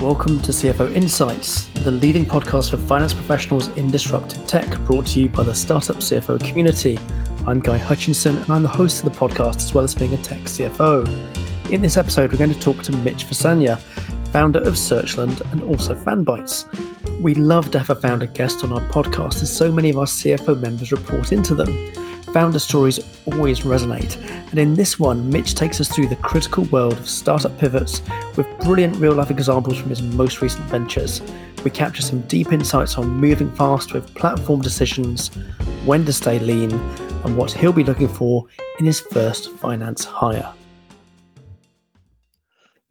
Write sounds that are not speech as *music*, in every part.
Welcome to CFO Insights, the leading podcast for finance professionals in disruptive tech, brought to you by the startup CFO community. I'm Guy Hutchinson, and I'm the host of the podcast as well as being a tech CFO. In this episode, we're going to talk to Mitch Fasanya, founder of Searchland and also Fanbytes. We love to have a founder guest on our podcast, as so many of our CFO members report into them. Founder stories always resonate, and in this one, Mitch takes us through the critical world of startup pivots with brilliant real life examples from his most recent ventures. We capture some deep insights on moving fast with platform decisions, when to stay lean, and what he'll be looking for in his first finance hire.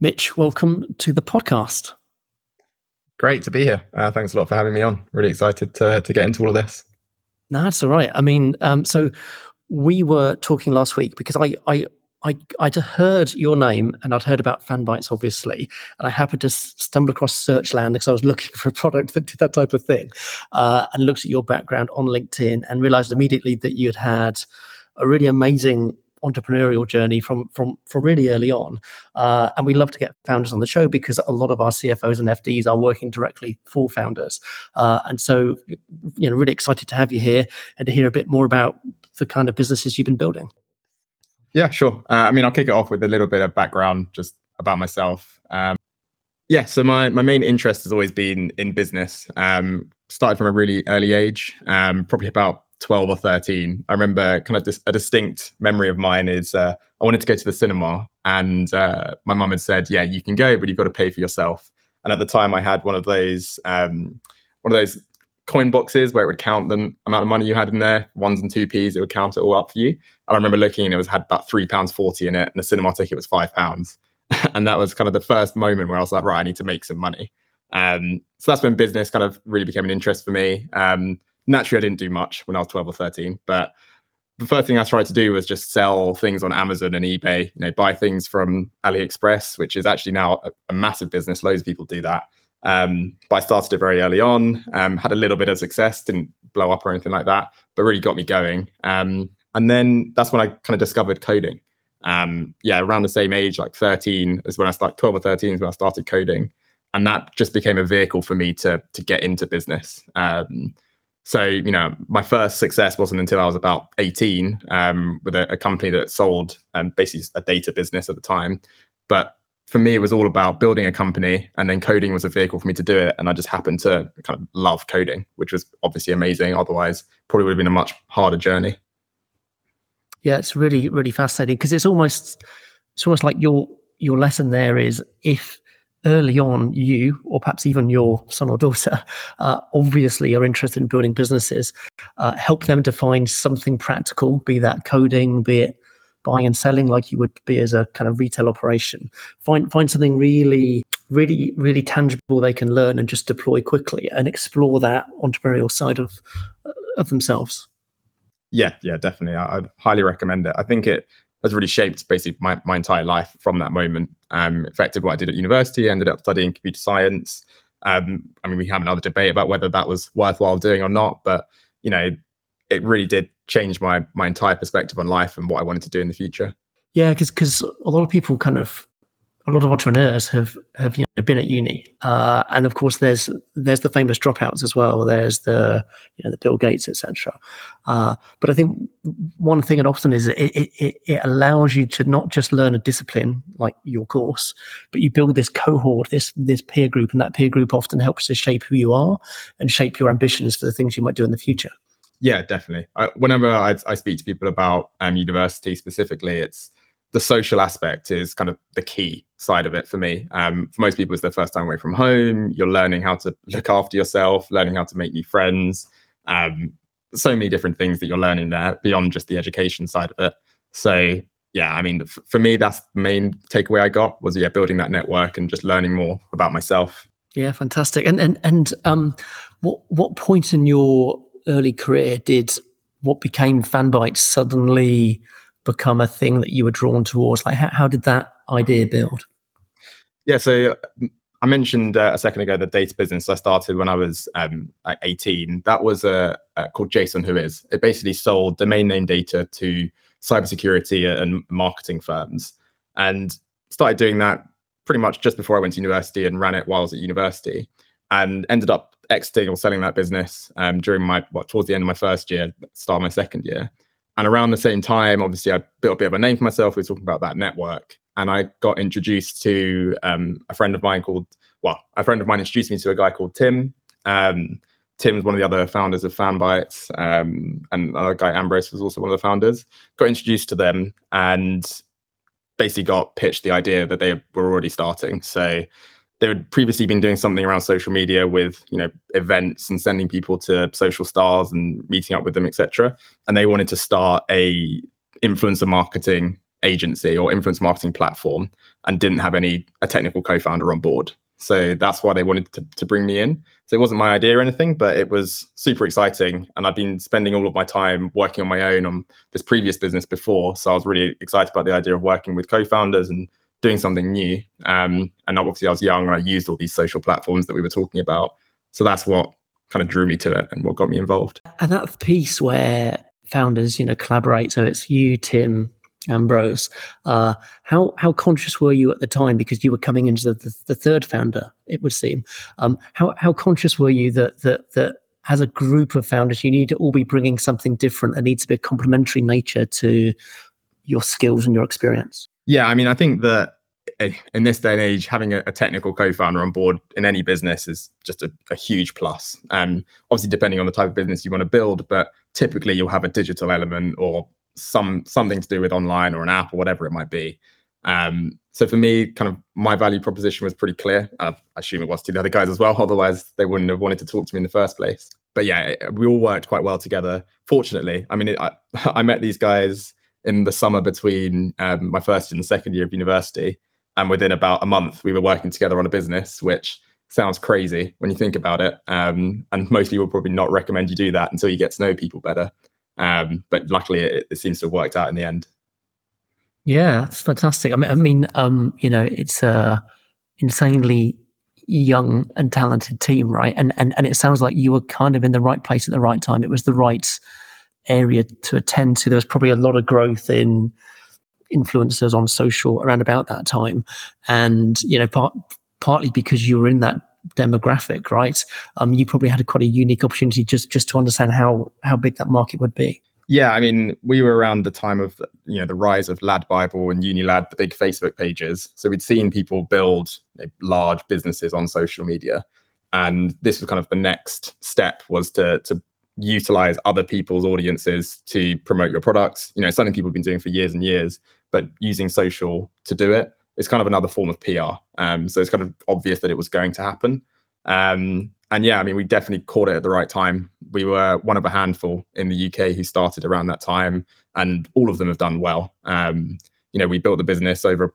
Mitch, welcome to the podcast. Great to be here. Uh, thanks a lot for having me on. Really excited to, to get into all of this. No, that's all right. I mean, um, so we were talking last week because I, I, I, I'd heard your name and I'd heard about Fanbytes, obviously, and I happened to stumble across Searchland because I was *laughs* looking for a product that did that type of thing, uh, and looked at your background on LinkedIn and realized immediately that you had had a really amazing entrepreneurial journey from from from really early on. Uh, and we love to get founders on the show because a lot of our CFOs and FDs are working directly for founders. Uh, and so, you know, really excited to have you here and to hear a bit more about the kind of businesses you've been building. Yeah, sure. Uh, I mean, I'll kick it off with a little bit of background just about myself. Um, yeah, so my my main interest has always been in business. Um, started from a really early age, um, probably about 12 or 13 i remember kind of this, a distinct memory of mine is uh, i wanted to go to the cinema and uh, my mum had said yeah you can go but you've got to pay for yourself. And at the time i had one of those um, one of those coin boxes where it would count the amount of money you had in there ones and two p's it would count it all up for you. And i remember looking and it was had about three pounds 40 in it and the cinema ticket was five pounds. *laughs* And that was kind of the first moment where i was like right i need to make some money. Um, so that's when business kind of really became an interest for me. Um, naturally, I didn't do much when I was 12 or 13, but the first thing I tried to do was just sell things on Amazon and eBay, you know, buy things from AliExpress, which is actually now a, a massive business. Loads of people do that. Um, but I started it very early on, um, had a little bit of success, didn't blow up or anything like that, but really got me going. Um, and then that's when I kind of discovered coding. Um, yeah, around the same age, like 13 is when I started, 12 or 13 is when I started coding. And that just became a vehicle for me to, to get into business. So, you know, my first success wasn't until I was about 18 um, with a, a, company that sold um, basically a data business at the time. But for me, it was all about building a company, and then coding was a vehicle for me to do it. And I just happened to kind of love coding, which was obviously amazing. Otherwise, probably would have been a much harder journey. Yeah, it's really, really fascinating because it's almost, it's almost like your your lesson there is if early on you or perhaps even your son or daughter *laughs* uh, obviously are interested in building businesses uh, help them to find something practical be that coding be it buying and selling like you would be as a kind of retail operation. Find find something really really really tangible they can learn and just deploy quickly and explore that entrepreneurial side of of themselves. Yeah yeah definitely. I, i'd highly recommend it. I think it has really shaped basically my, my entire life from that moment. Um, affected what I did at university. I ended up studying computer science. Um, I mean, we have another debate about whether that was worthwhile doing or not, but you know, it really did change my my entire perspective on life and what I wanted to do in the future. Yeah, because because a lot of people kind of a lot of entrepreneurs have have you know, been at uni, uh, and of course there's there's the famous dropouts as well. There's the you know the Bill Gates, etc. Uh, but I think one thing it often is it, it it allows you to not just learn a discipline like your course, but you build this cohort, this this peer group, and that peer group often helps to shape who you are and shape your ambitions for the things you might do in the future. Yeah, definitely. I, whenever I, I speak to people about um, university specifically, it's the social aspect is kind of the key side of it for me. Um, for most people, it's their first time away from home. You're learning how to look after yourself, learning how to make new friends. Um, so many different things that you're learning there beyond just the education side of it. So yeah, I mean, f- for me, that's the main takeaway I got was yeah, building that network and just learning more about myself. Yeah, fantastic. And and and um, what what point in your early career did what became Fanbytes suddenly? Become a thing that you were drawn towards? Like, how, how did that idea build? Yeah, so I mentioned uh, a second ago the data business I started when I was um, 18. That was uh, uh, called JSON WHOIS. It basically sold domain name data to cybersecurity and marketing firms, and started doing that pretty much just before I went to university and ran it while I was at university and ended up exiting or selling that business um, during my, what, towards the end of my first year, start of my second year. And around the same time, obviously, I built a bit of a name for myself. We were talking about that network. And I got introduced to um, a friend of mine called, well, a friend of mine introduced me to a guy called Tim. Um, Tim's one of the other founders of Fanbytes, um, and another guy, Ambrose, was also one of the founders. Got introduced to them and basically got pitched the idea that they were already starting. So they had previously been doing something around social media with you know events and sending people to social stars and meeting up with them etc and they wanted to start a influencer marketing agency or influencer marketing platform and didn't have any a technical co-founder on board. So that's why they wanted to, to bring me in. So it wasn't my idea or anything but it was super exciting. And i've been spending all of my time working on my own on this previous business before. So i was really excited about the idea of working with co-founders and doing something new. Um, and obviously, I was young and I used all these social platforms that we were talking about. So that's what kind of drew me to it and what got me involved. And that piece where founders, you know, collaborate. So it's you, Tim, Ambrose. Uh, how how conscious were you at the time because you were coming into the, the, the third founder? It would seem. Um, how how conscious were you that that that as a group of founders, you need to all be bringing something different. There needs to be a complementary nature to your skills and your experience. Yeah, I mean, I think that in this day and age, having a, a technical co-founder on board in any business is just a, a huge plus. And obviously, depending on the type of business you want to build, but typically you'll have a digital element or some something to do with online or an app or whatever it might be. Um, so for me, kind of my value proposition was pretty clear. I assume it was to the other guys as well. *laughs* Otherwise, they wouldn't have wanted to talk to me in the first place. But yeah, we all worked quite well together. Fortunately, I mean, it, I, *laughs* I met these guys in the summer between um, my first and second year of university. And within about a month, we were working together on a business, which sounds crazy when you think about it. Um, and most people probably not recommend you do that until you get to know people better. Um, but luckily, it, it, seems to have worked out in the end. Yeah, that's fantastic. I mean, I mean, um, you know, it's a insanely young and talented team, right? And and and it sounds like you were kind of in the right place at the right time. It was the right area to attend to. There was probably a lot of growth in influencers on social around about that time, and you know, part, partly because you were in that demographic, right? Um, you probably had a quite a unique opportunity just just to understand how how big that market would be. Yeah, I mean, we were around the time of you know the rise of Lad Bible and Unilad, the big Facebook pages. So we'd seen people build you know, large businesses on social media, and this was kind of the next step was to to utilize other people's audiences to promote your products. You know, something people have been doing for years and years, but using social to do it is kind of another form of PR. Um, so it's kind of obvious that it was going to happen. Um, and yeah, I mean, we definitely caught it at the right time. We were one of a handful in the UK who started around that time, and all of them have done well. Um, you know, we built the business over a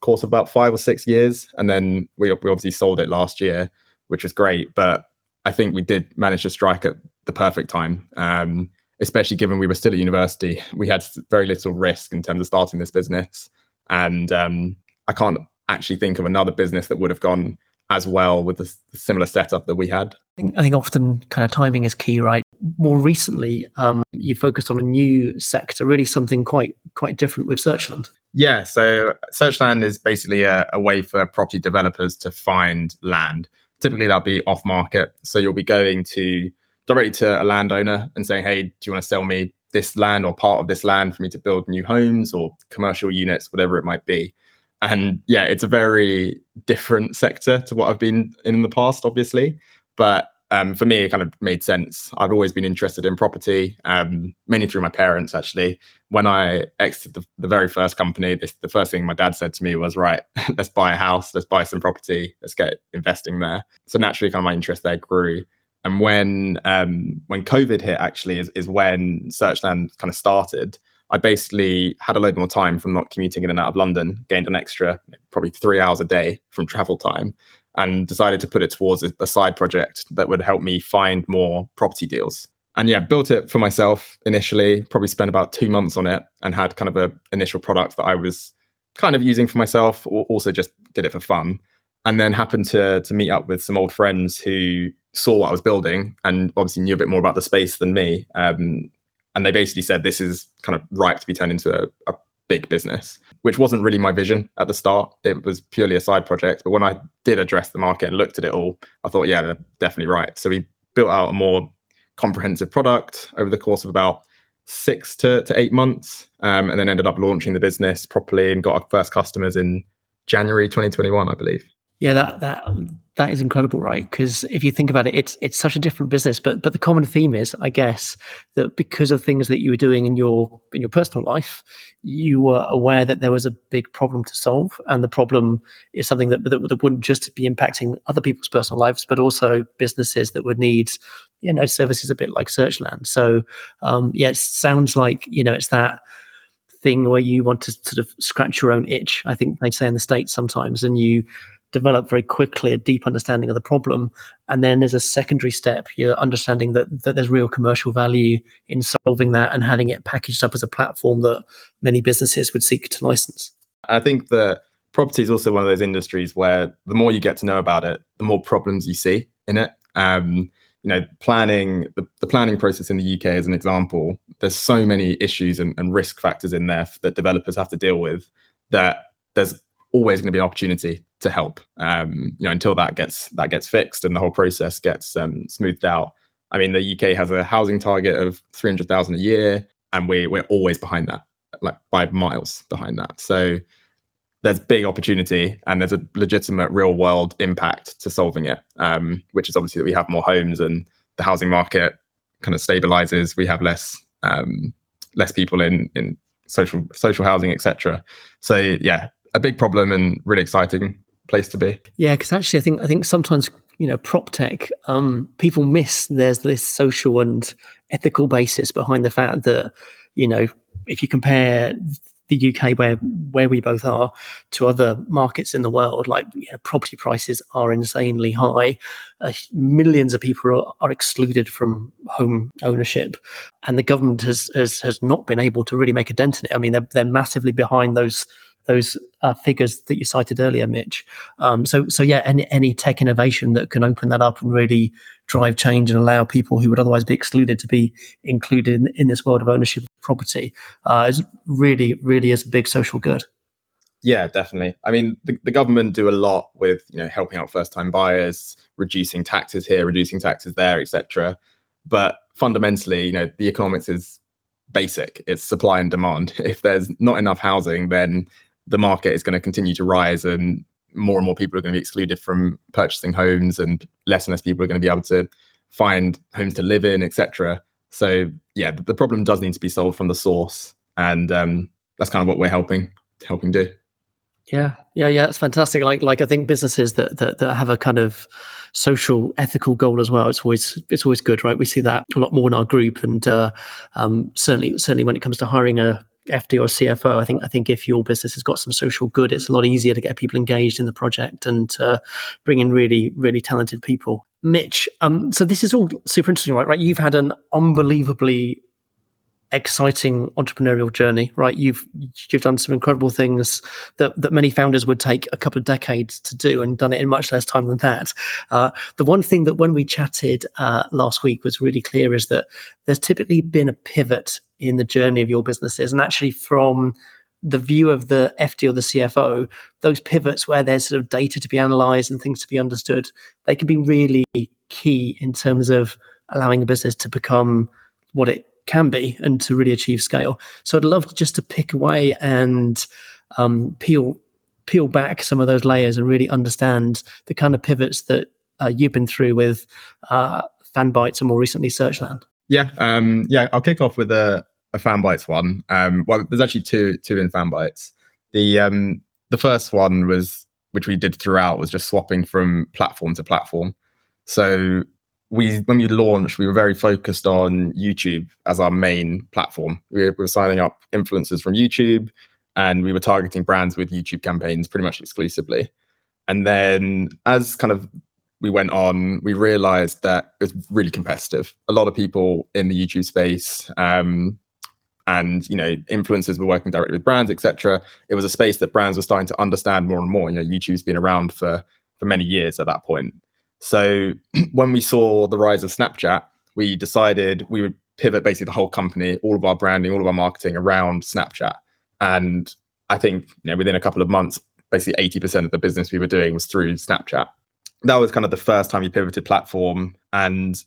course of about five or six years, and then we, we obviously sold it last year, which was great. But I think we did manage to strike at the perfect time. Um, especially given we were still at university, we had very little risk in terms of starting this business, and um, I can't actually think of another business that would have gone as well with the similar setup that we had. I think, I think often kind of timing is key, right? More recently, um, you focused on a new sector, really something quite quite different with Searchland. Yeah, so Searchland is basically a, a way for property developers to find land. Typically, that'll be off market, so you'll be going to directly to a landowner and saying, hey, do you want to sell me this land or part of this land for me to build new homes or commercial units, whatever it might be? And yeah, it's a very different sector to what I've been in the past, obviously. But um, for me, it kind of made sense. I've always been interested in property, um, mainly through my parents, actually. When I exited the, the very first company, this, the first thing my dad said to me was, right, *laughs* let's buy a house, let's buy some property, let's get investing there. So naturally, kind of my interest there grew. And when um, when COVID hit, actually, is, is when Searchland kind of started. I basically had a load more time from not commuting in and out of London, gained an extra probably three hours a day from travel time, and decided to put it towards a, a side project that would help me find more property deals. And yeah, built it for myself initially, probably spent about two months on it and had kind of a initial product that I was kind of using for myself, or also just did it for fun. And then happened to to meet up with some old friends who saw what I was building and obviously knew a bit more about the space than me. Um, and they basically said this is kind of ripe to be turned into a, a big business. Which wasn't really my vision at the start. It was purely a side project. But when I did address the market and looked at it all, I thought, yeah, they're definitely right. So we built out a more comprehensive product over the course of about six to, to eight months um, and then ended up launching the business properly and got our first customers in January 2021, I believe. Yeah, that that that is incredible, right? Because if you think about it, it's it's such a different business. But but the common theme is, I guess, that because of things that you were doing in your in your personal life, you were aware that there was a big problem to solve, and the problem is something that that, that wouldn't just be impacting other people's personal lives, but also businesses that would need, you know, services a bit like Searchland. So, um, yeah, it sounds like you know it's that thing where you want to sort of scratch your own itch. I think they say in the states sometimes, and you develop very quickly a deep understanding of the problem. And then there's a secondary step, you're understanding that, that there's real commercial value in solving that and having it packaged up as a platform that many businesses would seek to license. I think that property is also one of those industries where the more you get to know about it, the more problems you see in it. Um, you know, planning the, the planning process in the UK as an example, there's so many issues and, and risk factors in there that developers have to deal with that there's always going to be an opportunity to help. Um, you know, until that gets that gets fixed and the whole process gets um, smoothed out. I mean, the UK has a housing target of three hundred thousand a year, and we we're always behind that, like five miles behind that. So there's big opportunity and there's a legitimate real world impact to solving it, um, which is obviously that we have more homes and the housing market kind of stabilizes. We have less um, less people in in social social housing, etc. So yeah, a big problem and really exciting place to be. Yeah, because actually, I think I think sometimes you know prop tech um, people miss there's this social and ethical basis behind the fact that you know if you compare the UK where where we both are to other markets in the world, like you know, property prices are insanely high. Uh, millions of people are, are, excluded from home ownership, and the government has, has has not been able to really make a dent in it. I mean, they're they're massively behind those those uh, figures that you cited earlier, Mitch. Um, so, so yeah, any, any tech innovation that can open that up and really drive change and allow people who would otherwise be excluded to be included in, in this world of ownership of property uh, is really, really is a big social good. Yeah, definitely. I mean, the, the government do a lot with you know helping out first-time buyers, reducing taxes here, reducing taxes there, etc. But fundamentally, you know, the economics is basic. It's supply and demand. *laughs* If there's not enough housing, then the market is going to continue to rise and more and more people are going to be excluded from purchasing homes and less and less people are going to be able to find homes to live in etc so yeah the problem does need to be solved from the source and um, that's kind of what we're helping helping do. Yeah. Yeah yeah it's fantastic. Like like i think businesses that, that that have a kind of social ethical goal as well it's always it's always good right? We see that a lot more in our group and uh, um, certainly certainly when it comes to hiring a FD or CFO, I think I think if your business has got some social good, it's a lot easier to get people engaged in the project and uh, bring in really really talented people. Mitch, um, so this is all super interesting, right? Right, you've had an unbelievably exciting entrepreneurial journey, right? You've you've done some incredible things that that many founders would take a couple of decades to do, and done it in much less time than that. Uh, the one thing that when we chatted uh, last week was really clear is that there's typically been a pivot in the journey of your businesses, and actually from the view of the FD or the CFO, those pivots where there's sort of data to be analyzed and things to be understood, they can be really key in terms of allowing a business to become what it can be and to really achieve scale. So I'd love just to pick away and um, peel peel back some of those layers and really understand the kind of pivots that uh, you've been through with uh, Fanbytes and more recently Searchland. Yeah, um, yeah. I'll kick off with a, a Fanbytes one. Um, well, there's actually two two in Fanbytes. The um, the first one was which we did throughout was just swapping from platform to platform. So we when we launched, we were very focused on YouTube as our main platform. We were signing up influencers from YouTube, and we were targeting brands with YouTube campaigns pretty much exclusively. And then as kind of we went on, we realized that it was really competitive. A lot of people in the YouTube space, um, and you know, influencers were working directly with brands, etc. It was a space that brands were starting to understand more and more. You know, YouTube's been around for for many years at that point. So *clears throat* when we saw the rise of Snapchat, we decided we would pivot basically the whole company, all of our branding, all of our marketing around Snapchat. And I think you know, within a couple of months, basically 80% of the business we were doing was through Snapchat. That was kind of the first time we pivoted platform. And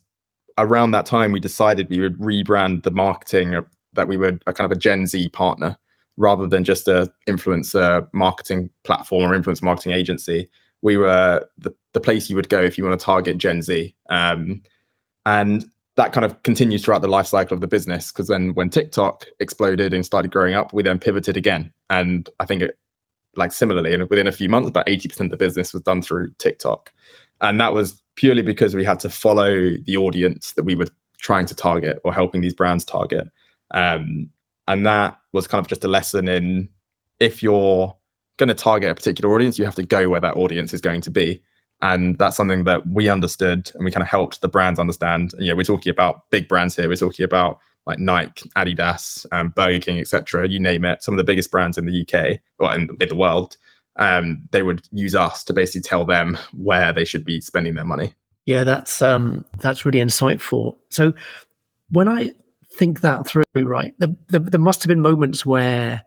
around that time, we decided we would rebrand the marketing that we were a kind of a Gen Z partner rather than just a influencer marketing platform or influencer marketing agency. We were the, the place you would go if you want to target Gen Z. Um, and that kind of continues throughout the life cycle of the business because then when TikTok exploded and started growing up, we then pivoted again. And I think it like similarly, and within a few months, about 80% of the business was done through TikTok. And that was purely because we had to follow the audience that we were trying to target or helping these brands target. Um, and that was kind of just a lesson in if you're going to target a particular audience, you have to go where that audience is going to be. And that's something that we understood and we kind of helped the brands understand. And, we're talking about big brands here. We're talking about like Nike, Adidas, um, Burger King, etc. You name it. Some of the biggest brands in the UK or in, in the world. Um, they would use us to basically tell them where they should be spending their money. Yeah, that's um, that's really insightful. So when I think that through, right, the, the, there must have been moments where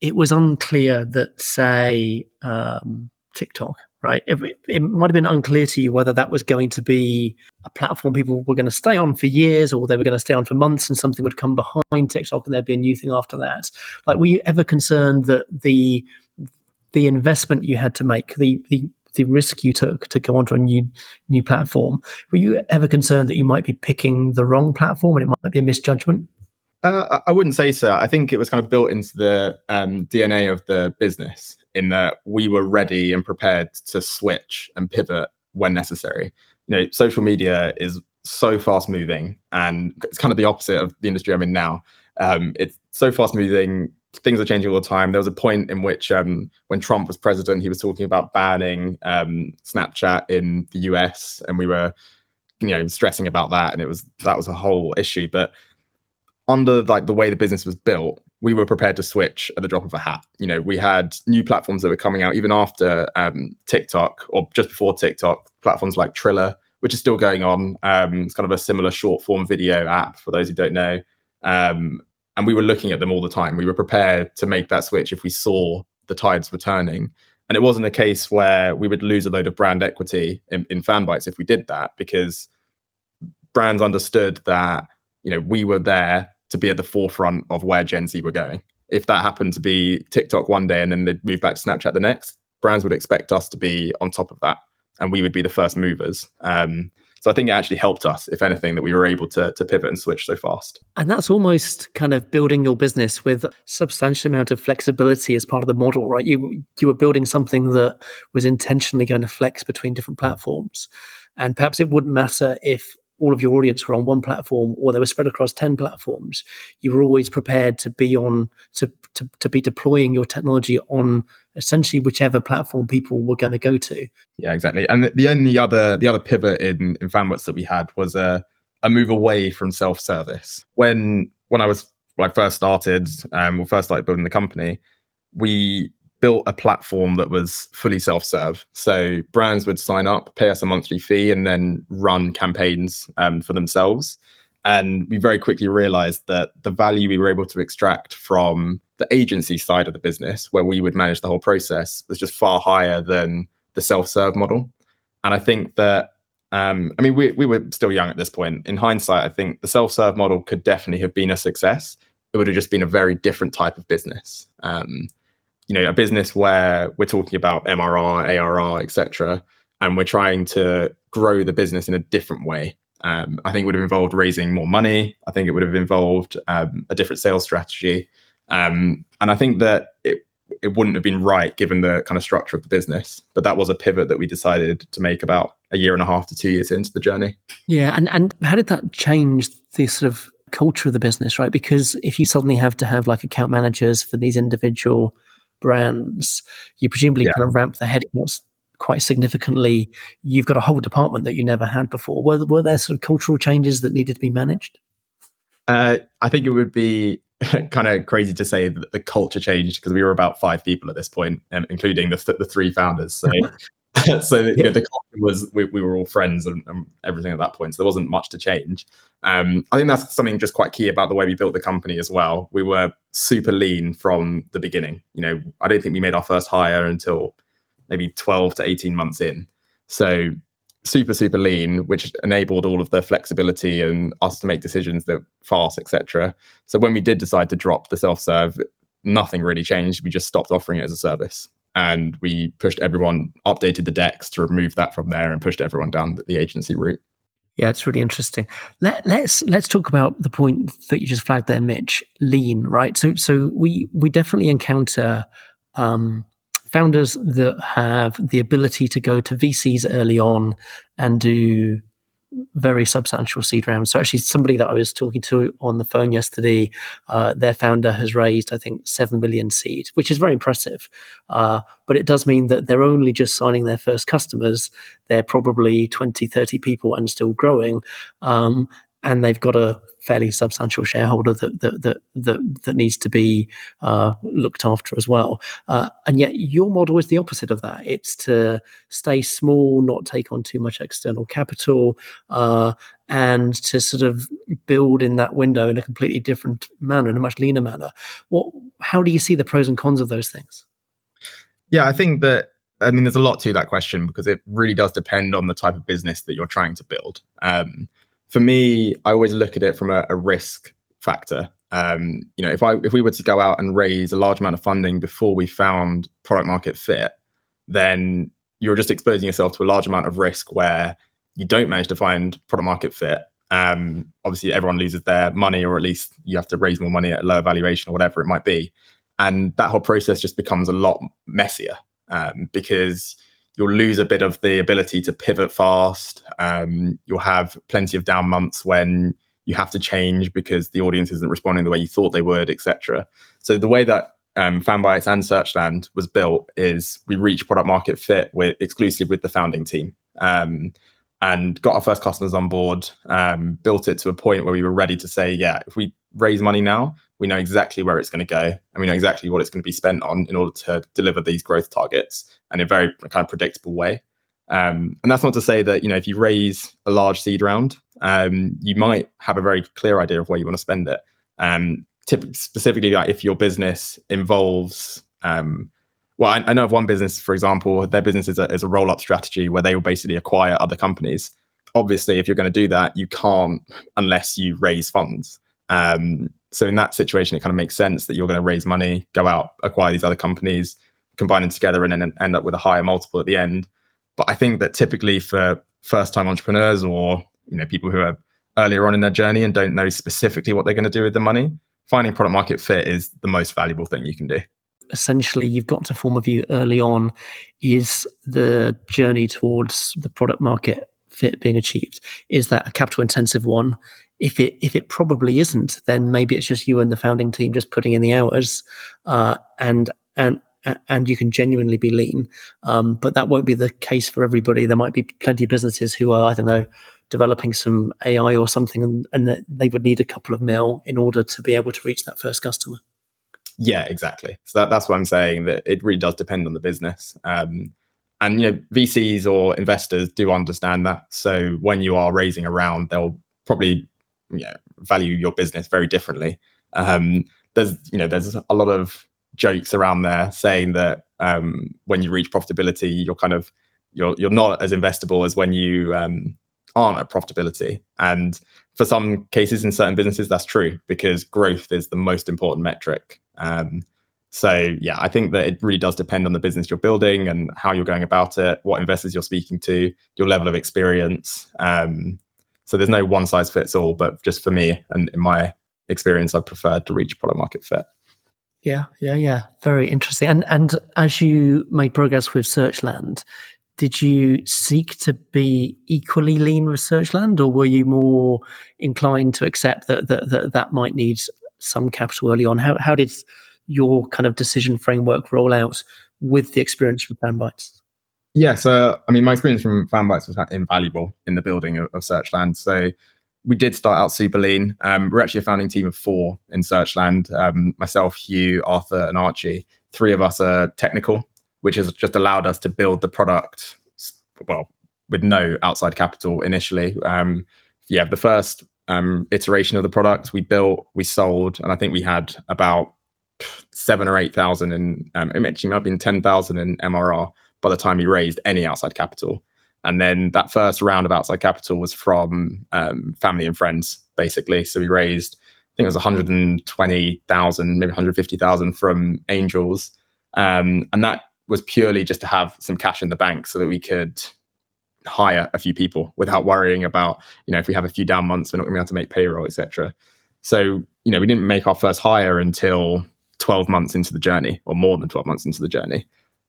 it was unclear that, say, um, TikTok right? It, it, might have been unclear to you whether that was going to be a platform people were going to stay on for years or they were going to stay on for months and something would come behind TikTok and there'd be a new thing after that. Like, were you ever concerned that the the investment you had to make, the the the risk you took to go onto a new new platform, were you ever concerned that you might be picking the wrong platform and it might be a misjudgment? Uh, I wouldn't say so. I think it was kind of built into the um, DNA of the business in that we were ready and prepared to switch and pivot when necessary. You know, social media is so fast moving, and it's kind of the opposite of the industry I'm in now. Um, it's so fast moving. Things are changing all the time. There was a point in which, um, when Trump was president, he was talking about banning um, Snapchat in the US, and we were, you know, stressing about that, and it was that was a whole issue. But under like the way the business was built, we were prepared to switch at the drop of a hat. You know, we had new platforms that were coming out even after um, TikTok or just before TikTok, platforms like Triller, which is still going on. Um, it's kind of a similar short form video app for those who don't know. Um, and we were looking at them all the time. We were prepared to make that switch if we saw the tides were turning. And it wasn't a case where we would lose a load of brand equity in, in Fanbytes if we did that, because brands understood that you know we were there to be at the forefront of where Gen Z were going. If that happened to be TikTok one day and then they'd move back to Snapchat the next, brands would expect us to be on top of that and we would be the first movers. Um, so I think it actually helped us, if anything, that we were able to, to pivot and switch so fast. And that's almost kind of building your business with substantial amount of flexibility as part of the model, right? You you were building something that was intentionally going to flex between different platforms. And perhaps it wouldn't matter if all of your audience were on one platform or they were spread across 10 platforms you were always prepared to be on to, to, to be deploying your technology on essentially whichever platform people were going to go to. Yeah exactly. And the only other the other pivot in in Fanbytes that we had was a a move away from self-service. When when i was when i first started um or first started building the company we built a platform that was fully self-serve. So brands would sign up, pay us a monthly fee, and then run campaigns um, for themselves. And we very quickly realized that the value we were able to extract from the agency side of the business, where we would manage the whole process, was just far higher than the self-serve model. And I think that um, I mean, we, we were still young at this point. In hindsight, I think the self serve model could definitely have been a success. It would have just been a very different type of business. Um, you know a business where we're talking about MRR, ARR, etc., and we're trying to grow the business in a different way. Um, I think it would have involved raising more money. I think it would have involved um, a different sales strategy, um, and I think that it it wouldn't have been right given the kind of structure of the business. But that was a pivot that we decided to make about a year and a half to two years into the journey. Yeah, and and how did that change the sort of culture of the business, right? Because if you suddenly have to have like account managers for these individual brands, you presumably yeah. kind of ramp the headcounts quite significantly. You've got a whole department that you never had before. Were, were there sort of cultural changes that needed to be managed? Uh, I think it would be *laughs* kind of crazy to say that the culture changed because we were about five people at this point, um, including the, th- the three founders. So *laughs* *laughs* so you know, the culture was we, we were all friends and, and, everything at that point. So there wasn't much to change. Um, I think that's something just quite key about the way we built the company as well. We were super lean from the beginning. You know, I don't think we made our first hire until maybe 12 to 18 months in. So super super lean which enabled all of the flexibility and us to make decisions that fast etc so when we did decide to drop the self-serve nothing really changed we just stopped offering it as a service and we pushed everyone updated the decks to remove that from there and pushed everyone down the agency route. Yeah it's really interesting. Let, let's let's talk about the point that you just flagged there mitch lean right? So so we we definitely encounter um founders that have the ability to go to VCs early on and do very substantial seed rounds. So actually, somebody that I was talking to on the phone yesterday, uh, their founder has raised, I think, seven million seed, which is very impressive. Uh, but it does mean that they're only just signing their first customers. They're probably 20, 30 people and still growing. Um, and they've got a fairly substantial shareholder that that that that, that needs to be uh, looked after as well. Uh, and yet, your model is the opposite of that. It's to stay small, not take on too much external capital, uh, and to sort of build in that window in a completely different manner, in a much leaner manner. What? How do you see the pros and cons of those things? Yeah, I think that I mean, there's a lot to that question because it really does depend on the type of business that you're trying to build. Um, for me, I always look at it from a, a risk factor. Um, you know, if I if we were to go out and raise a large amount of funding before we found product market fit, then you're just exposing yourself to a large amount of risk where you don't manage to find product market fit. Um, obviously, everyone loses their money, or at least you have to raise more money at a lower valuation or whatever it might be, and that whole process just becomes a lot messier um, because you'll lose a bit of the ability to pivot fast. Um, you'll have plenty of down months when you have to change because the audience isn't responding the way you thought they would, etc. So the way that um, Fanbytes and Searchland was built is we reached product market fit with exclusively with the founding team. Um, and got our first customers on board, um, built it to a point where we were ready to say, yeah, if we raise money now, we know exactly where it's going to go and we know exactly what it's going to be spent on in order to deliver these growth targets in a very kind of predictable way. Um, and that's not to say that you know if you raise a large seed round, um, you might have a very clear idea of where you want to spend it. Um, specifically, like if your business involves, um, well, I, I, know of one business, for example, their business is a, is a roll up strategy where they will basically acquire other companies. Obviously, if you're going to do that, you can't unless you raise funds. Um, so in that situation, it kind of makes sense that you're going to raise money, go out, acquire these other companies, combine them together, and then end up with a higher multiple at the end. But I think that typically for first-time entrepreneurs or you know people who are earlier on in their journey and don't know specifically what they're going to do with the money, finding product market fit is the most valuable thing you can do. Essentially, you've got to form a view early on: is the journey towards the product market fit being achieved? Is that a capital intensive one? If it if it probably isn't, then maybe it's just you and the founding team just putting in the hours, uh, and and and you can genuinely be lean. Um, but that won't be the case for everybody. There might be plenty of businesses who are I don't know developing some AI or something, and, and they would need a couple of mil in order to be able to reach that first customer. Yeah, exactly. So that, that's what I'm saying. That it really does depend on the business. Um, and you know, VCs or investors do understand that. So when you are raising a round, they'll probably you know, value your business very differently. Um, there's you know there's a lot of jokes around there saying that um, when you reach profitability, you're kind of you're you're not as investable as when you um, aren't at profitability. And for some cases in certain businesses, that's true because growth is the most important metric. Um, so yeah, I think that it really does depend on the business you're building and how you're going about it, what investors you're speaking to, your level of experience, um, so there's no one size fits all, but just for me and in my experience, I preferred to reach product market fit. Yeah, yeah, yeah. Very interesting. And and as you made progress with Searchland, did you seek to be equally lean with Searchland, or were you more inclined to accept that that that, that might need some capital early on? How how did your kind of decision framework roll out with the experience with Fanbytes? Yeah, so I mean, my experience from Fanbytes was invaluable in the building of, of Searchland. So we did start out super lean. Um, we're actually a founding team of four in Searchland. Um, myself, Hugh, Arthur, and Archie. Three of us are technical, which has just allowed us to build the product well, with no outside capital initially. Um, yeah, the first um, iteration of the product we built, we sold, and I think we had about seven or eight thousand in um, it actually might have been ten thousand in MRR by the time we raised any outside capital. And then that first round of outside capital was from um, family and friends, basically. So we raised, I think it was 120,000, maybe 150,000 from angels. Um, and that was purely just to have some cash in the bank so that we could hire a few people without worrying about, you know, if we have a few down months, we're not going to be able to make payroll, etc. So, you know, we didn't make our first hire until 12 months into the journey or more than 12 months into the journey.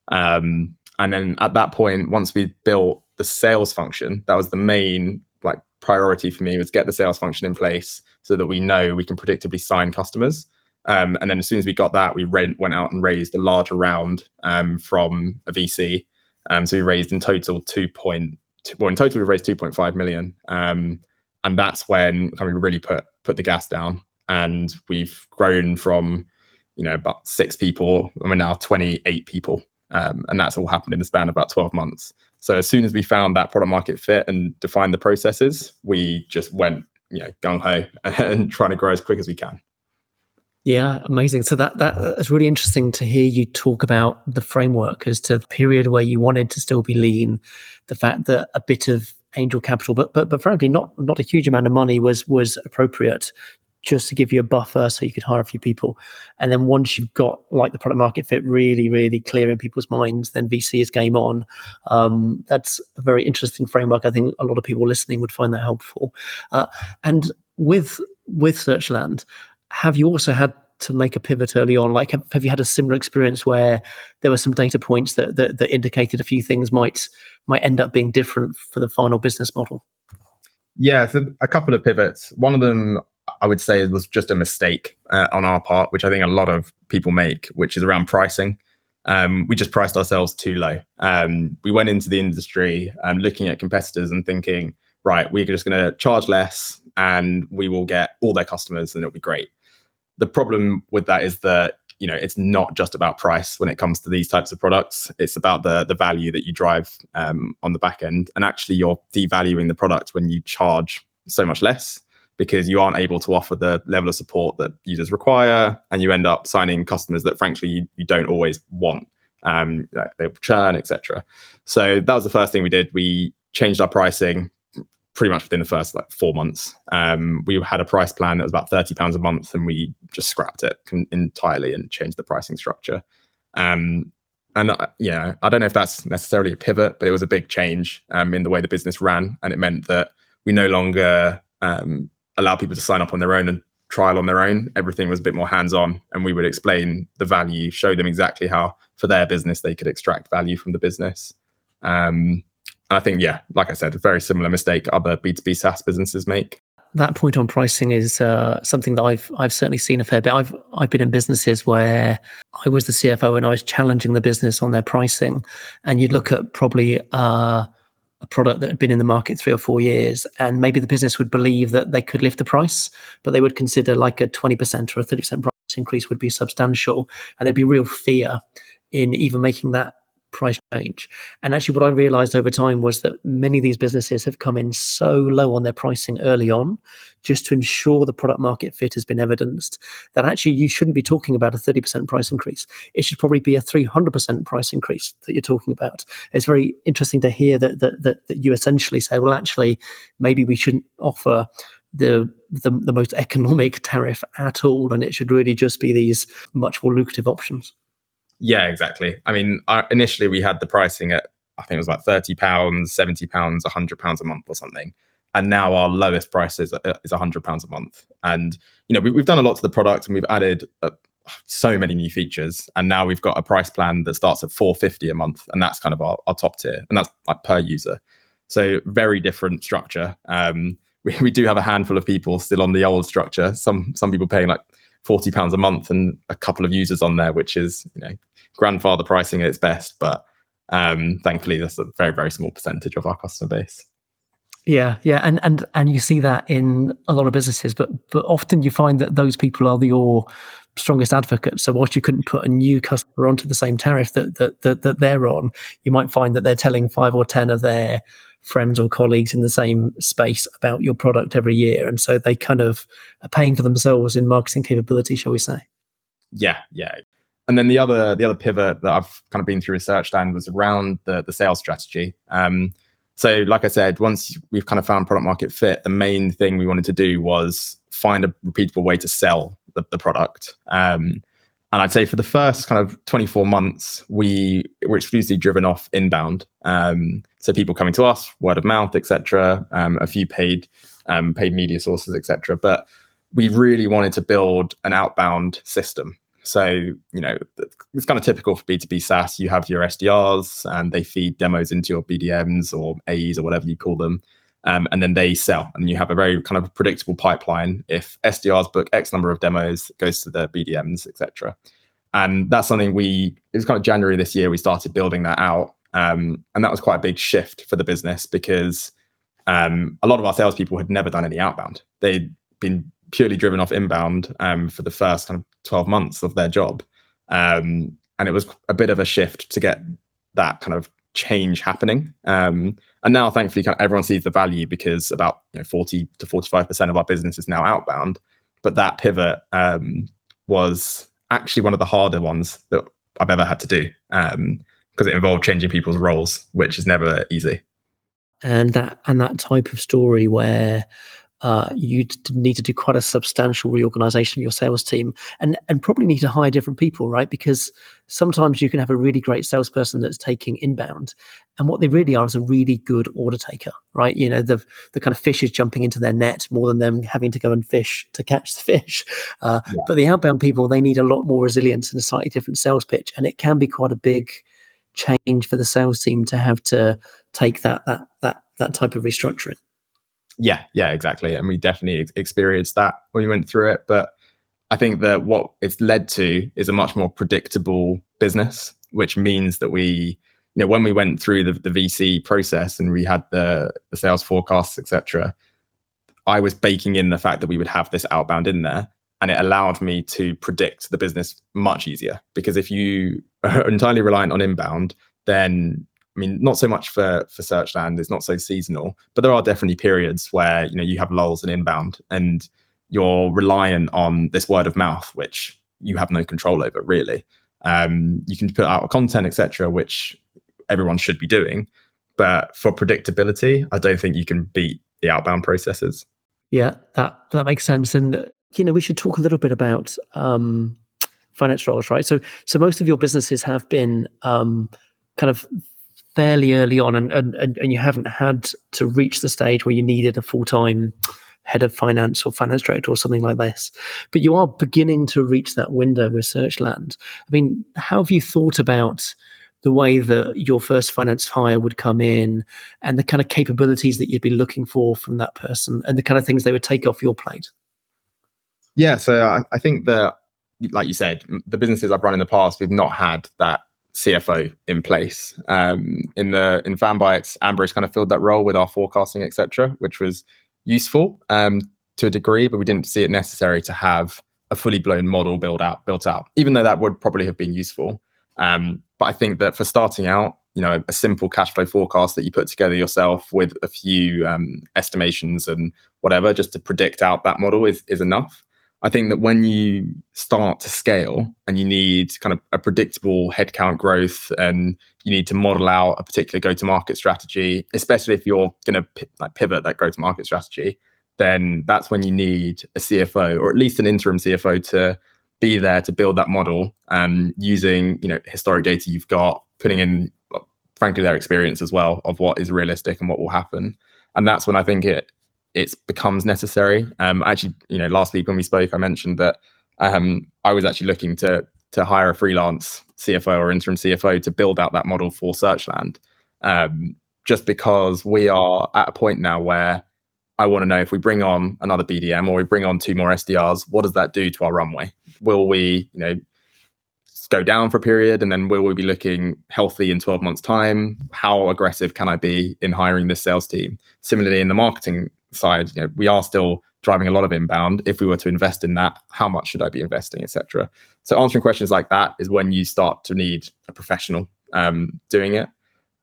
Um, and then at that point, once we built the sales function, that was the main like priority for me was get the sales function in place so that we know we can predictably sign customers. Um, and then as soon as we got that, we went out and raised a larger round um, from a VC. Um, so we raised in total two point, well, in total we raised 2.5 million. Um, and that's when we really put put the gas down. And we've grown from, you know, about six people, and we're now 28 people. Um, and that's all happened in the span of about 12 months. So as soon as we found that product market fit and defined the processes, we just went, you know, gung ho *laughs* and trying to grow as quick as we can. Yeah, amazing. So that that's really interesting to hear you talk about the framework as to the period where you wanted to still be lean, the fact that a bit of angel capital, but but but frankly, not not a huge amount of money was was appropriate just to give you a buffer so you could hire a few people. And then once you've got like the product market fit really, really clear in people's minds, then VC is game on. Um, that's a very interesting framework. I think a lot of people listening would find that helpful. Uh, and with with Searchland, have you also had to make a pivot early on? Like, have, have you had a similar experience where there were some data points that, that that indicated a few things might might end up being different for the final business model? Yeah, so a couple of pivots. One of them I would say it was just a mistake uh, on our part, which I think a lot of people make, which is around pricing. Um, we just priced ourselves too low. Um, we went into the industry um, looking at competitors and thinking, right, we're just going to charge less and we will get all their customers and it'll be great. The problem with that is that you know it's not just about price when it comes to these types of products. It's about the the value that you drive um, on the back end, and actually you're devaluing the product when you charge so much less because you aren't able to offer the level of support that users require, and you end up signing customers that frankly you, you don't always want. Um, they churn, etc. So that was the first thing we did. We changed our pricing pretty much within the first like four months. Um, we had a price plan that was about thirty pounds a month, and we just scrapped it entirely and changed the pricing structure. Um, and uh, yeah, I don't know if that's necessarily a pivot, but it was a big change um, in the way the business ran, and it meant that we no longer um, allow people to sign up on their own and trial on their own. Everything was a bit more hands on, and we would explain the value, show them exactly how for their business they could extract value from the business. Um, I think, yeah, like I said, a very similar mistake other B2B SaaS businesses make. That point on pricing is uh, something that I've I've certainly seen a fair bit. I've I've been in businesses where I was the CFO and I was challenging the business on their pricing, and you'd look at probably uh, product that had been in the market three or four years, and maybe the business would believe that they could lift the price, but they would consider like a 20% or a 30% price increase would be substantial, and there'd be real fear in even making that price change. And actually, what I realized over time was that many of these businesses have come in so low on their pricing early on, just to ensure the product market fit has been evidenced, that actually you shouldn't be talking about a 30% price increase. It should probably be a 300% price increase that you're talking about. It's very interesting to hear that, that, that, that you essentially say, well, actually, maybe we shouldn't offer the, the the most economic tariff at all, and it should really just be these much more lucrative options. Yeah, exactly. I mean, uh, initially we had the pricing at I think it was like thirty pounds, seventy pounds, hundred pounds a month or something, and now our lowest price is is hundred pounds a month. And you know, we, have done a lot to the product, and we've added uh, so many new features, and now we've got a price plan that starts at four fifty a month, and that's kind of our, our top tier, and that's like per user. So very different structure. Um, *laughs* we, we do have a handful of people still on the old structure. Some some people paying like forty pounds a month, and a couple of users on there, which is you know grandfather pricing at its best. But um, thankfully, that's a very very small percentage of our customer base. Yeah, yeah, and and and you see that in a lot of businesses, but but often you find that those people are your strongest advocate. So whilst you couldn't put a new customer onto the same tariff that that that, that they're on, you might find that they're telling five or ten of their friends or colleagues in the same space about your product every year, and so they kind of are paying for themselves in marketing capability, shall we say? Yeah, yeah. And then the other the other pivot that I've kind of been through Researchland was around the the sales strategy. Um, so, like I said, once we've kind of found product market fit, the main thing we wanted to do was find a repeatable way to sell the, the product. Um, and I'd say for the first kind of 24 months, we were exclusively driven off inbound. Um, so people coming to us, word of mouth, etc. Um, a few paid um, paid media sources, etc. But we really wanted to build an outbound system. So you know it's kind of typical for B2B SaaS. You have your SDRs and they feed demos into your BDMs or AEs or whatever you call them um, and then they sell. And you have a very kind of predictable pipeline. If SDRs book X number of demos, goes to the BDMs, etc. And that's something we, it was kind of January this year, we started building that out. Um, and that was quite a big shift for the business because um, a lot of our salespeople had never done any outbound. They'd been purely driven off inbound um, for the first kind of 12 months of their job. Um, and it was a bit of a shift to get that kind of change happening. Um, and now, thankfully, kind of everyone sees the value because about you know, 40 to 45% of our business is now outbound. But that pivot um, was actually one of the harder ones that I've ever had to do because um, it involved changing people's roles, which is never easy. And that and that type of story where uh, you need to do quite a substantial reorganization of your sales team and and probably need to hire different people right because sometimes you can have a really great salesperson that's taking inbound and what they really are is a really good order taker right you know the the kind of fish is jumping into their net more than them having to go and fish to catch the fish *laughs* uh, yeah. but the outbound people they need a lot more resilience and a slightly different sales pitch and it can be quite a big change for the sales team to have to take that that that that type of restructuring yeah, yeah, exactly. And we definitely experienced that when we went through it. But I think that what it's led to is a much more predictable business, which means that we, you know, when we went through the, the VC process and we had the, the sales forecasts, etc., I was baking in the fact that we would have this outbound in there. And it allowed me to predict the business much easier because if you are entirely reliant on inbound, then I mean, not so much for for Searchland. It's not so seasonal, but there are definitely periods where you know you have lulls and inbound, and you're reliant on this word of mouth, which you have no control over really. Um, you can put out content, etc., which everyone should be doing, but for predictability, I don't think you can beat the outbound processes. Yeah, that that makes sense. And you know, we should talk a little bit about um, finance roles, right? So, so most of your businesses have been um, kind of fairly early on and, and, and you haven't had to reach the stage where you needed a full-time head of finance or finance director or something like this. But you are beginning to reach that window with Searchland. I mean, how have you thought about the way that your first finance hire would come in and the kind of capabilities that you'd be looking for from that person and the kind of things they would take off your plate? Yeah, so I, I think that, like you said, the businesses I've run in the past, we've not had that CFO in place. Um, in the in FanBytes, Amber kind of filled that role with our forecasting, etc., which was useful um, to a degree, but we didn't see it necessary to have a fully blown model built out. Built out, even though that would probably have been useful. Um, but I think that for starting out, you know, a simple cash flow forecast that you put together yourself with a few um, estimations and whatever, just to predict out that model is is enough. I think that when you start to scale and you need kind of a predictable headcount growth and you need to model out a particular go-to-market strategy, especially if you're going to p- like pivot that go-to-market strategy, then that's when you need a CFO or at least an interim CFO to be there to build that model um, using you know historic data you've got, putting in frankly their experience as well of what is realistic and what will happen. And that's when I think it it becomes necessary. Um, actually, you know, last week when we spoke, I mentioned that um, I was actually looking to to hire a freelance CFO or interim CFO to build out that model for Searchland, um, just because we are at a point now where I want to know if we bring on another BDM or we bring on two more SDRs, what does that do to our runway? Will we, you know, go down for a period and then will we be looking healthy in 12 months time how aggressive can i be in hiring this sales team similarly in the marketing side, you know, we are still driving a lot of inbound. If we were to invest in that, how much should I be investing, etc. So answering questions like that is when you start to need a professional um, doing it.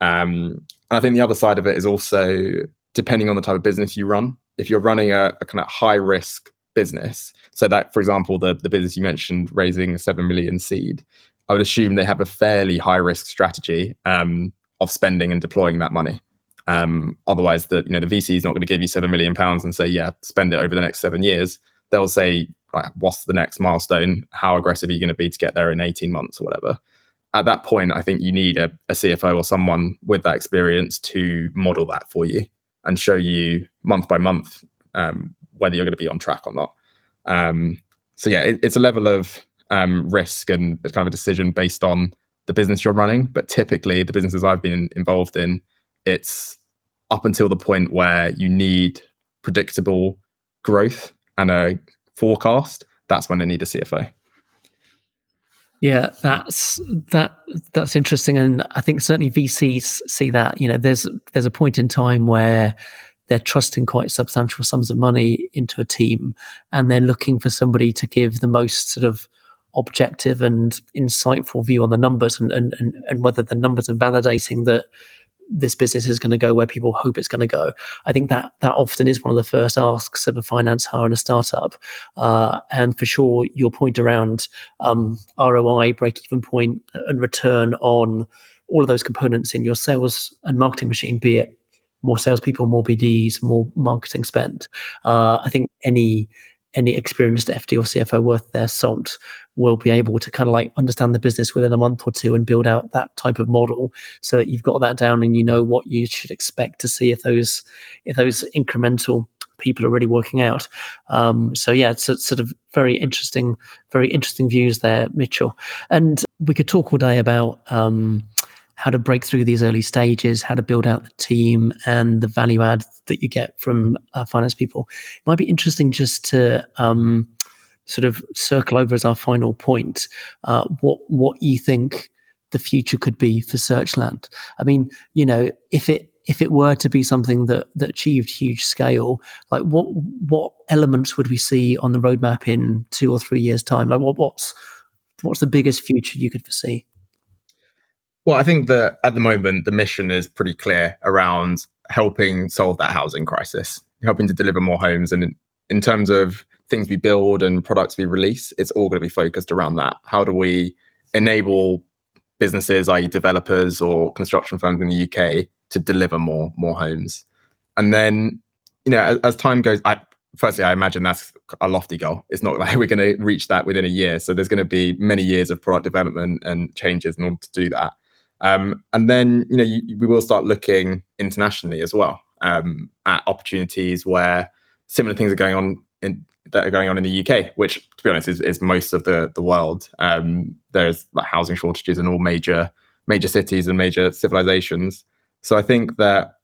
Um, and I think the other side of it is also depending on the type of business you run. If you're running a, a kind of high risk business, so that, for example, the the business you mentioned raising a seven million seed, I would assume they have a fairly high risk strategy um, of spending and deploying that money. Um, otherwise, the you know the VC is not going to give you seven million pounds and say, yeah, spend it over the next seven years. They'll say, right, what's the next milestone? How aggressive are you going to be to get there in 18 months or whatever? At that point, I think you need a, a CFO or someone with that experience to model that for you and show you month by month um, whether you're going to be on track or not. Um, so yeah, it, it's a level of um, risk and it's kind of a decision based on the business you're running. But typically, the businesses I've been involved in, it's up until the point where you need predictable growth and a forecast. That's when they need a CFO. Yeah, that's that that's interesting, and I think certainly VCs see that. You know, there's there's a point in time where they're trusting quite substantial sums of money into a team, and they're looking for somebody to give the most sort of objective and insightful view on the numbers and, and, and, and whether the numbers are validating that this business is going to go where people hope it's going to go. I think that that often is one of the first asks of a finance hire in a startup. Uh, and for sure, your point around um, ROI, break even point, and return on all of those components in your sales and marketing machine, be it more salespeople, more BDs, more marketing spend. Uh, I think any any experienced FD or CFO worth their salt will be able to kind of like understand the business within a month or two and build out that type of model so that you've got that down and you know what you should expect to see if those if those incremental people are really working out. Um, so yeah, it's a, sort of very interesting, very interesting views there, Mitchell. And we could talk all day about um, how to break through these early stages, how to build out the team, and the value add that you get from uh, finance people. It might be interesting just to um, sort of circle over as our final point uh, what what you think the future could be for Searchland. I mean, you know, if it if it were to be something that that achieved huge scale, like what what elements would we see on the roadmap in two or three years' time? Like what what's what's the biggest future you could foresee? Well, I think that at the moment the mission is pretty clear around helping solve that housing crisis, helping to deliver more homes, and in, in terms of things we build and products we release, it's all going to be focused around that. How do we enable businesses, i.e., developers or construction firms in the UK, to deliver more more homes? And then, you know, as, as time goes, I, firstly, I imagine that's a lofty goal. It's not *laughs* like we're going to reach that within a year. So there's going to be many years of product development and changes in order to do that. Um, and then, you know, you, we will start looking internationally as well um, at opportunities where similar things are going on in that are going on in the UK, which, to be honest, is, is most of the the world. Um, there's like housing shortages in all major major cities and major civilizations. So I think that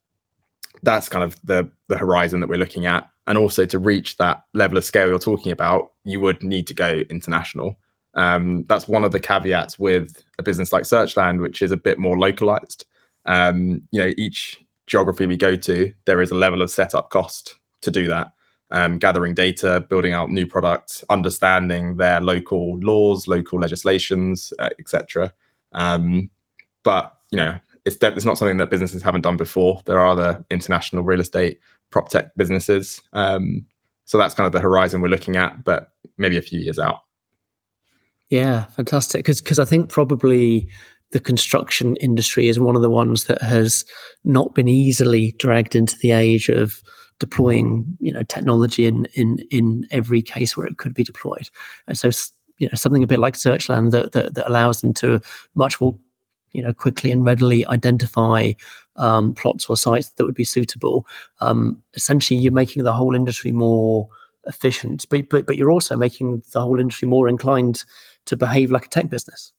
that's kind of the the horizon that we're looking at, and also to reach that level of scale you're talking about, you would need to go international. Um, that's one of the caveats with a business like Searchland, which is a bit more localized. Um, you know, each geography we go to, there is a level of setup cost to do that um, gathering data, building out new products, understanding their local laws, local legislations, uh, etc. Um, but you know, it's de- it's not something that businesses haven't done before. There are other international real estate prop tech businesses, um, so that's kind of the horizon we're looking at, but maybe a few years out. Yeah, fantastic. Because because I think probably the construction industry is one of the ones that has not been easily dragged into the age of deploying you know technology in in in every case where it could be deployed. And so you know something a bit like searchland that that, that allows them to much more you know quickly and readily identify um, plots or sites that would be suitable. Um, essentially you're making the whole industry more efficient but, but but you're also making the whole industry more inclined to behave like a tech business.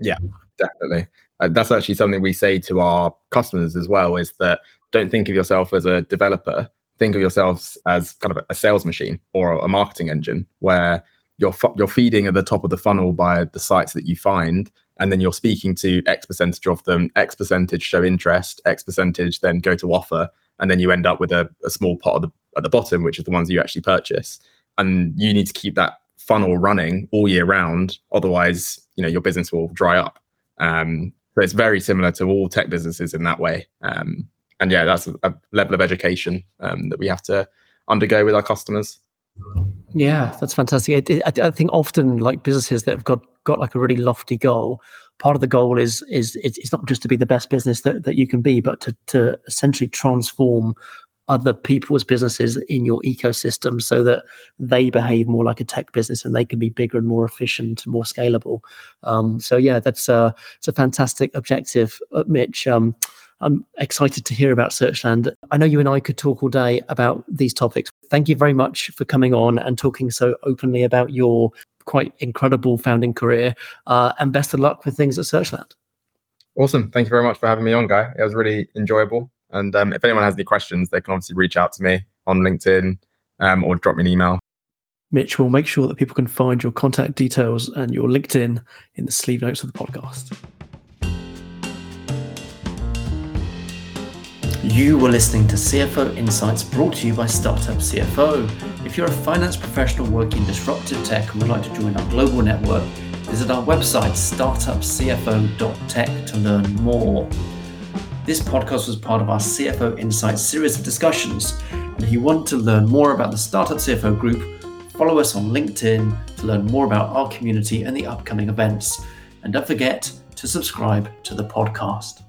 Yeah definitely. Uh, that's actually something we say to our customers as well is that don't think of yourself as a developer think of yourselves as kind of a sales machine or a marketing engine where you're you're feeding at the top of the funnel by the sites that you find and then you're speaking to x percentage of them x percentage show interest x percentage then go to offer and then you end up with a, a small pot of the at the bottom, which is the ones you actually purchase. And you need to keep that funnel running all year round. Otherwise, you know, your business will dry up. Um, so it's very similar to all tech businesses in that way. Um, and yeah, that's a, a level of education um, that we have to undergo with our customers. Yeah, that's fantastic. I, I, think often like businesses that have got got like a really lofty goal, part of the goal is is it's not just to be the best business that, that you can be, but to to essentially transform other people's businesses in your ecosystem so that they behave more like a tech business and they can be bigger and more efficient and more scalable. Um, so yeah, that's a it's a fantastic objective, uh, Mitch. Um, I'm excited to hear about Searchland. I know you and I could talk all day about these topics. Thank you very much for coming on and talking so openly about your quite incredible founding career. Uh, and best of luck with things at Searchland. Awesome. Thank you very much for having me on, Guy. It was really enjoyable. And um, if anyone has any questions, they can obviously reach out to me on LinkedIn um, or drop me an email. Mitch, we'll make sure that people can find your contact details and your LinkedIn in the sleeve notes of the podcast. You were listening to CFO Insights brought to you by Startup CFO. If you're a finance professional working in disruptive tech and would like to join our global network, visit our website startupcfo.tech to learn more. This podcast was part of our CFO Insights series of discussions. And if you want to learn more about the Startup CFO group, follow us on LinkedIn to learn more about our community and the upcoming events. And don't forget to subscribe to the podcast.